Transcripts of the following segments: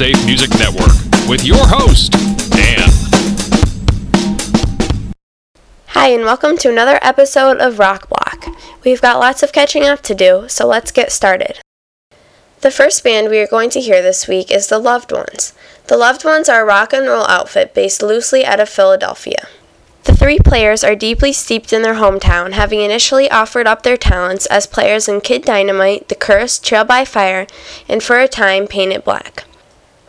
PodSafe Music Network with your host, Dan. Hi, and welcome to another episode of Rock Block. We've got lots of catching up to do, so let's get started. The first band we are going to hear this week is The Loved Ones. The Loved Ones are a rock and roll outfit based loosely out of Philadelphia. The three players are deeply steeped in their hometown, having initially offered up their talents as players in Kid Dynamite, The Curse, Trial by Fire, and for a time Paint It Black.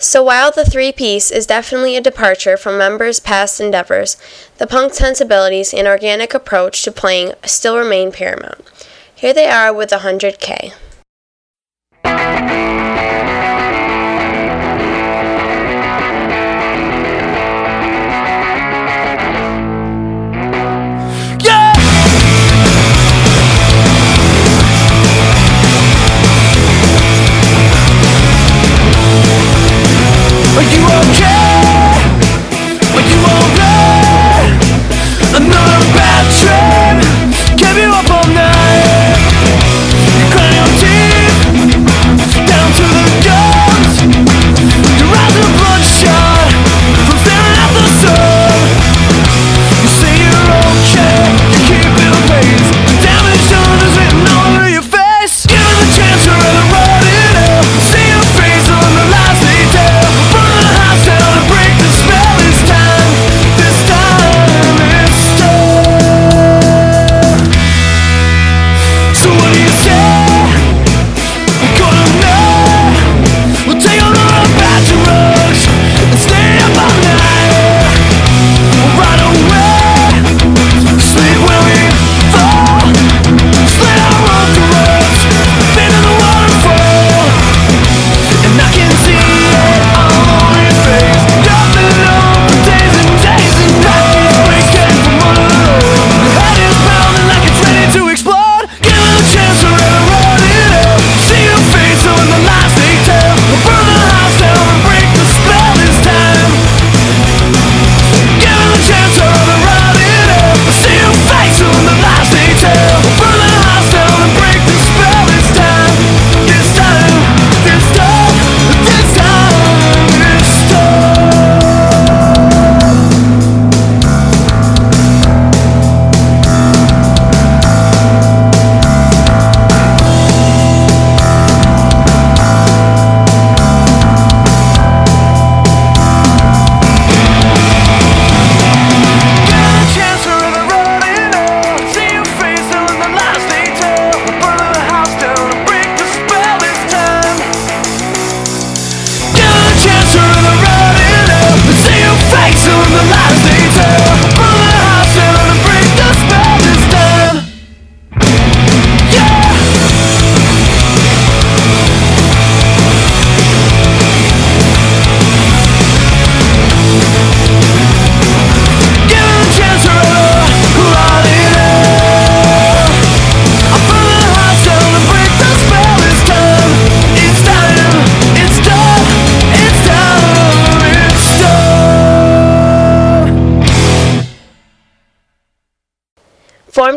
So while the three piece is definitely a departure from members' past endeavors, the punk sensibilities and organic approach to playing still remain paramount. Here they are with 100K.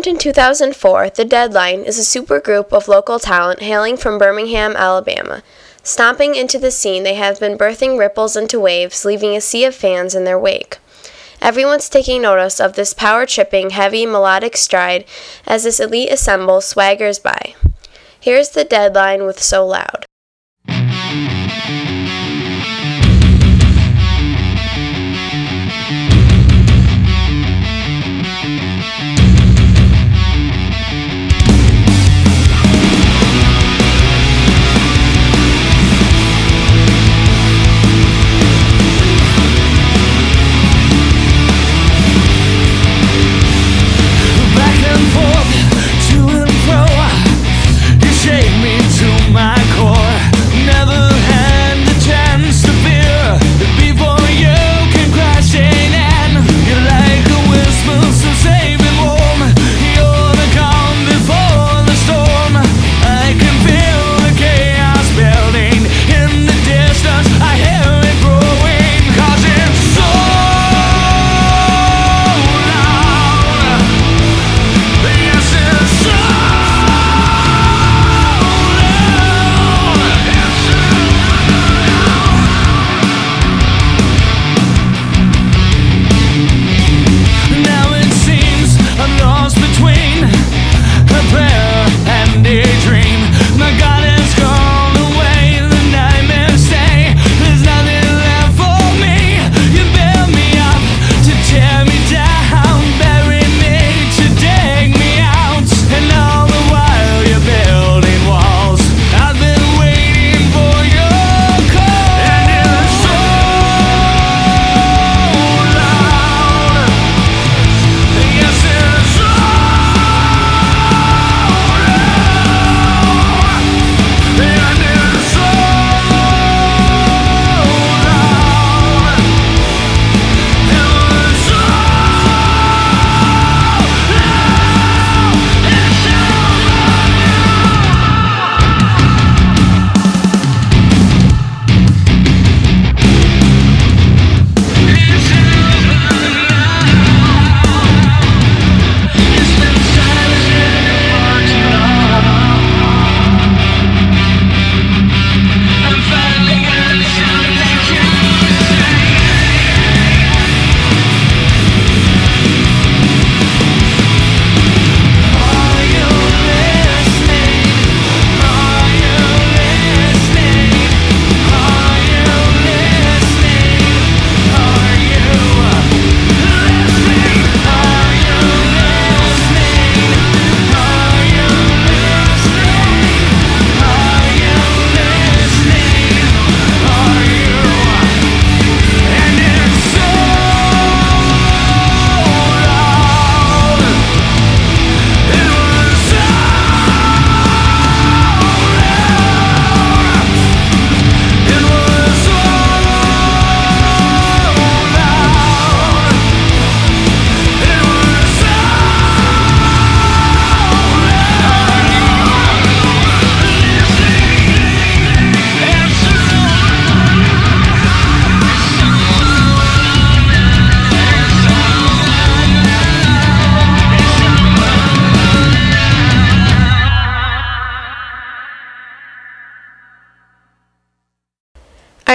Formed in 2004, The Deadline is a supergroup of local talent hailing from Birmingham, Alabama. Stomping into the scene, they have been birthing ripples into waves, leaving a sea of fans in their wake. Everyone's taking notice of this power tripping, heavy, melodic stride as this elite assemble swaggers by. Here's The Deadline with So Loud. ногах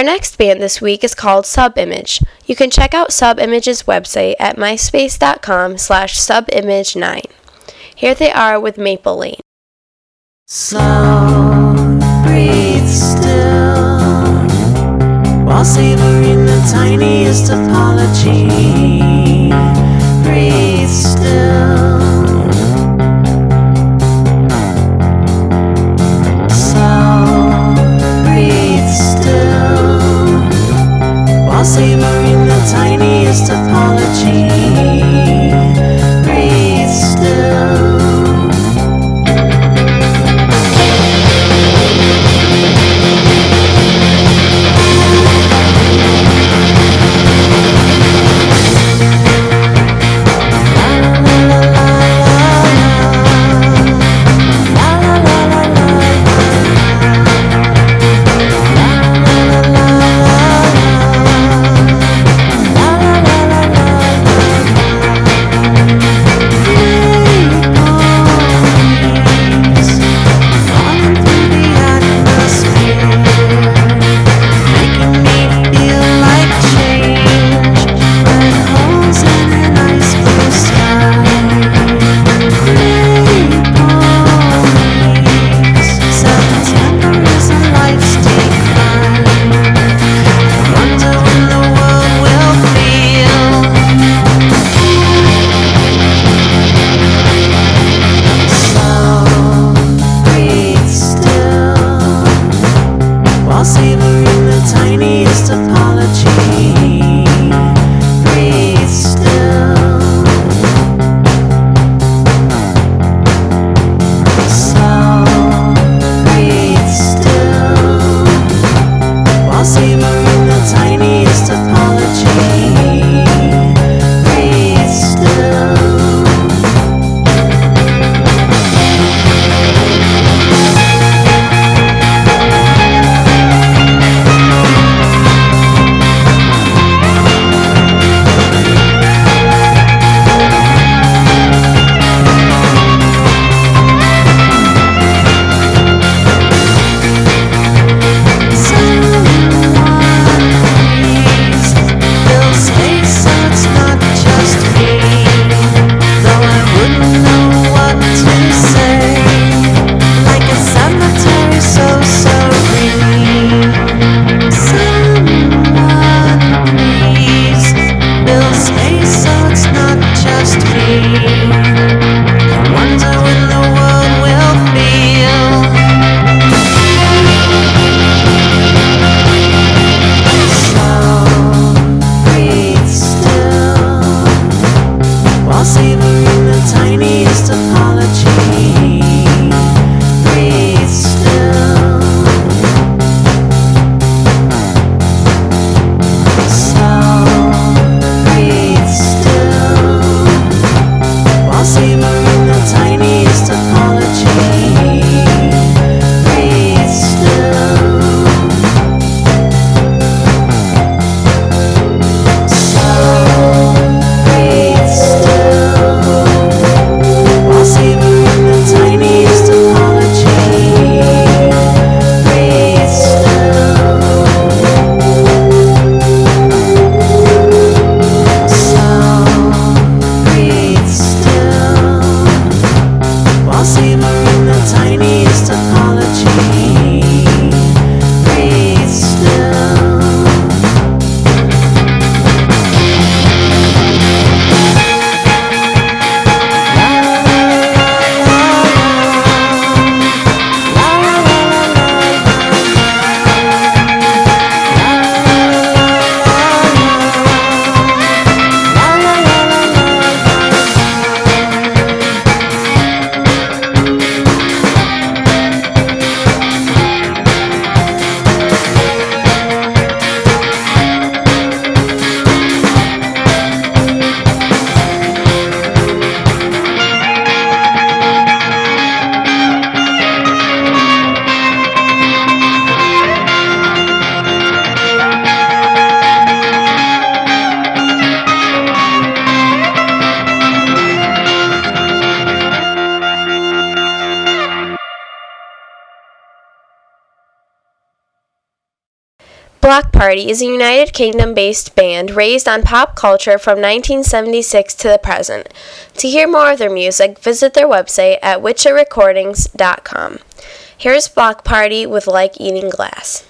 Our next band this week is called Subimage. You can check out Subimage's website at myspace.com slash subimage9. Here they are with Maple Lane. Slow, breathe still, while savoring the tiniest apology. Breathe still. Party is a United Kingdom based band raised on pop culture from 1976 to the present. To hear more of their music, visit their website at wichitarecordings.com. Here's Bloc Party with Like Eating Glass.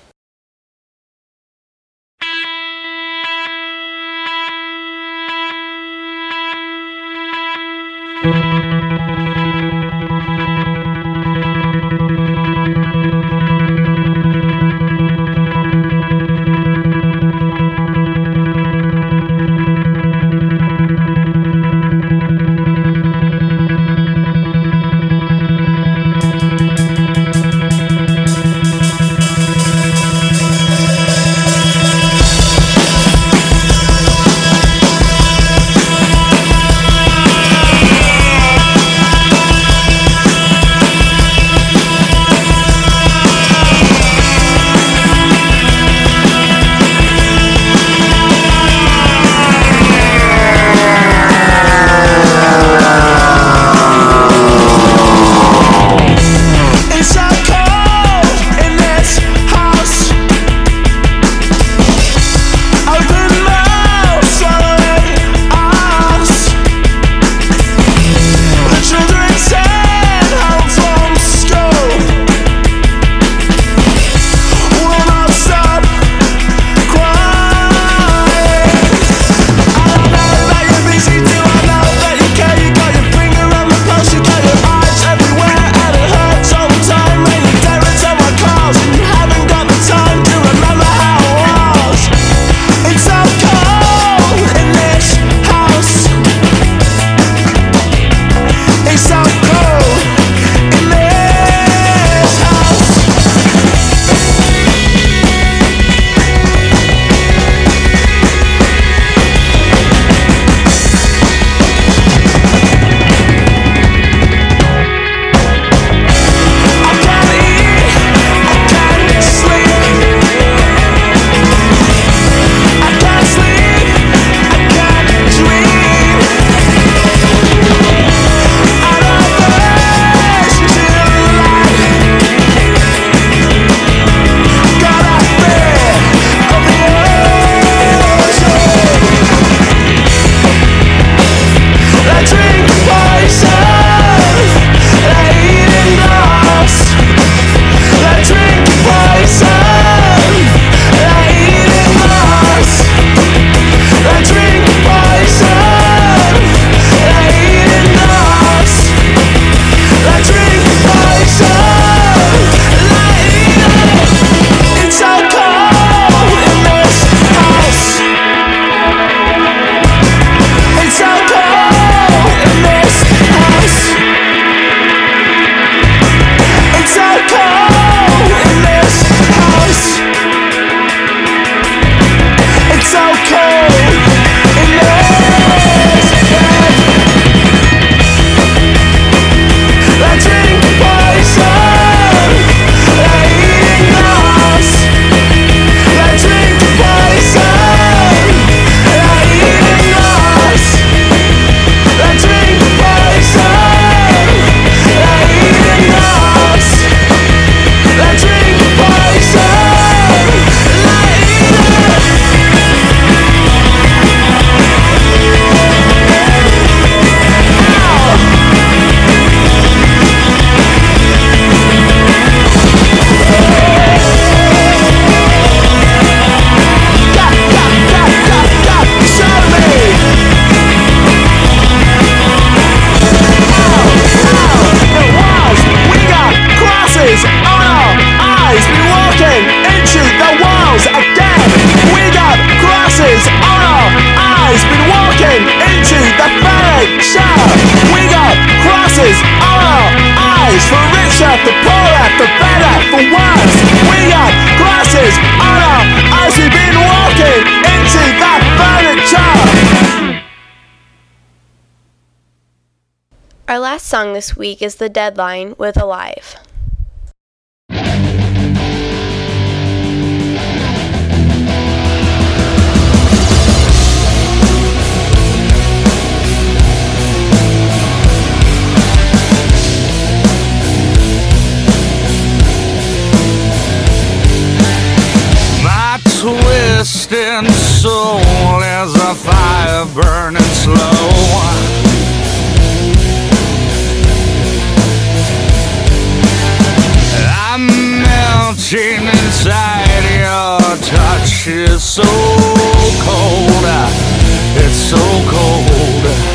song this week is The Deadline with Alive. twisting soul as a fire burning slow. so cold. It's so cold.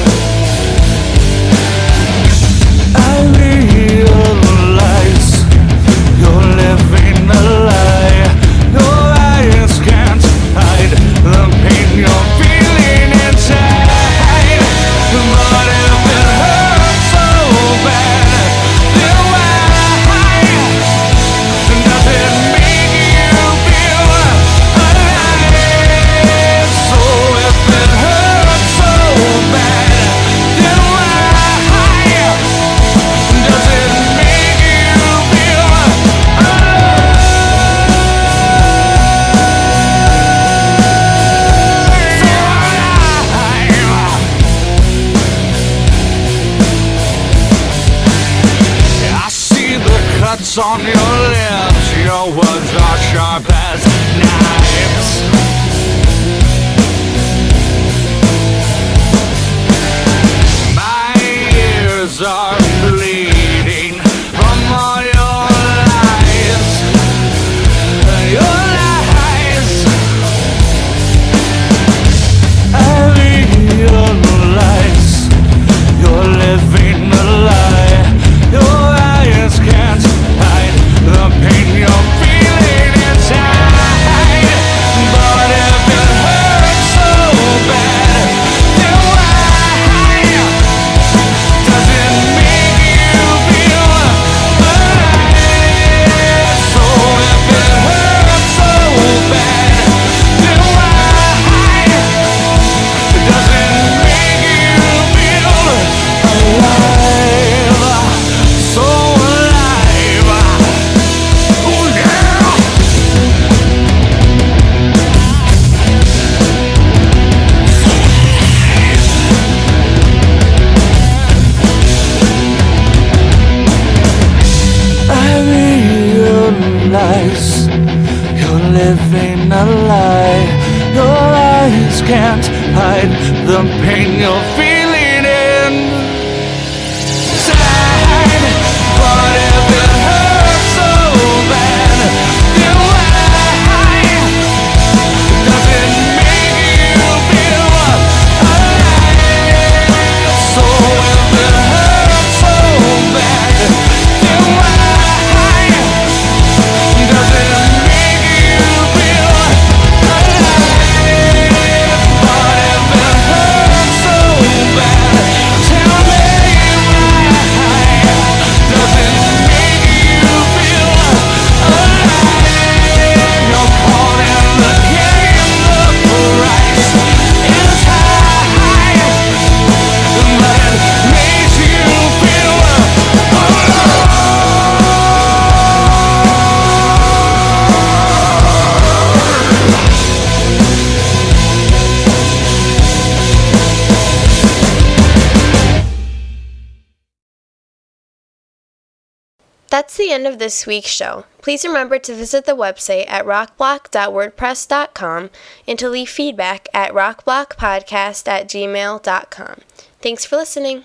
that's the end of this week's show. Please remember to visit the website at rockblock.wordpress.com and to leave feedback at rockblockpodcast at gmail.com. Thanks for listening.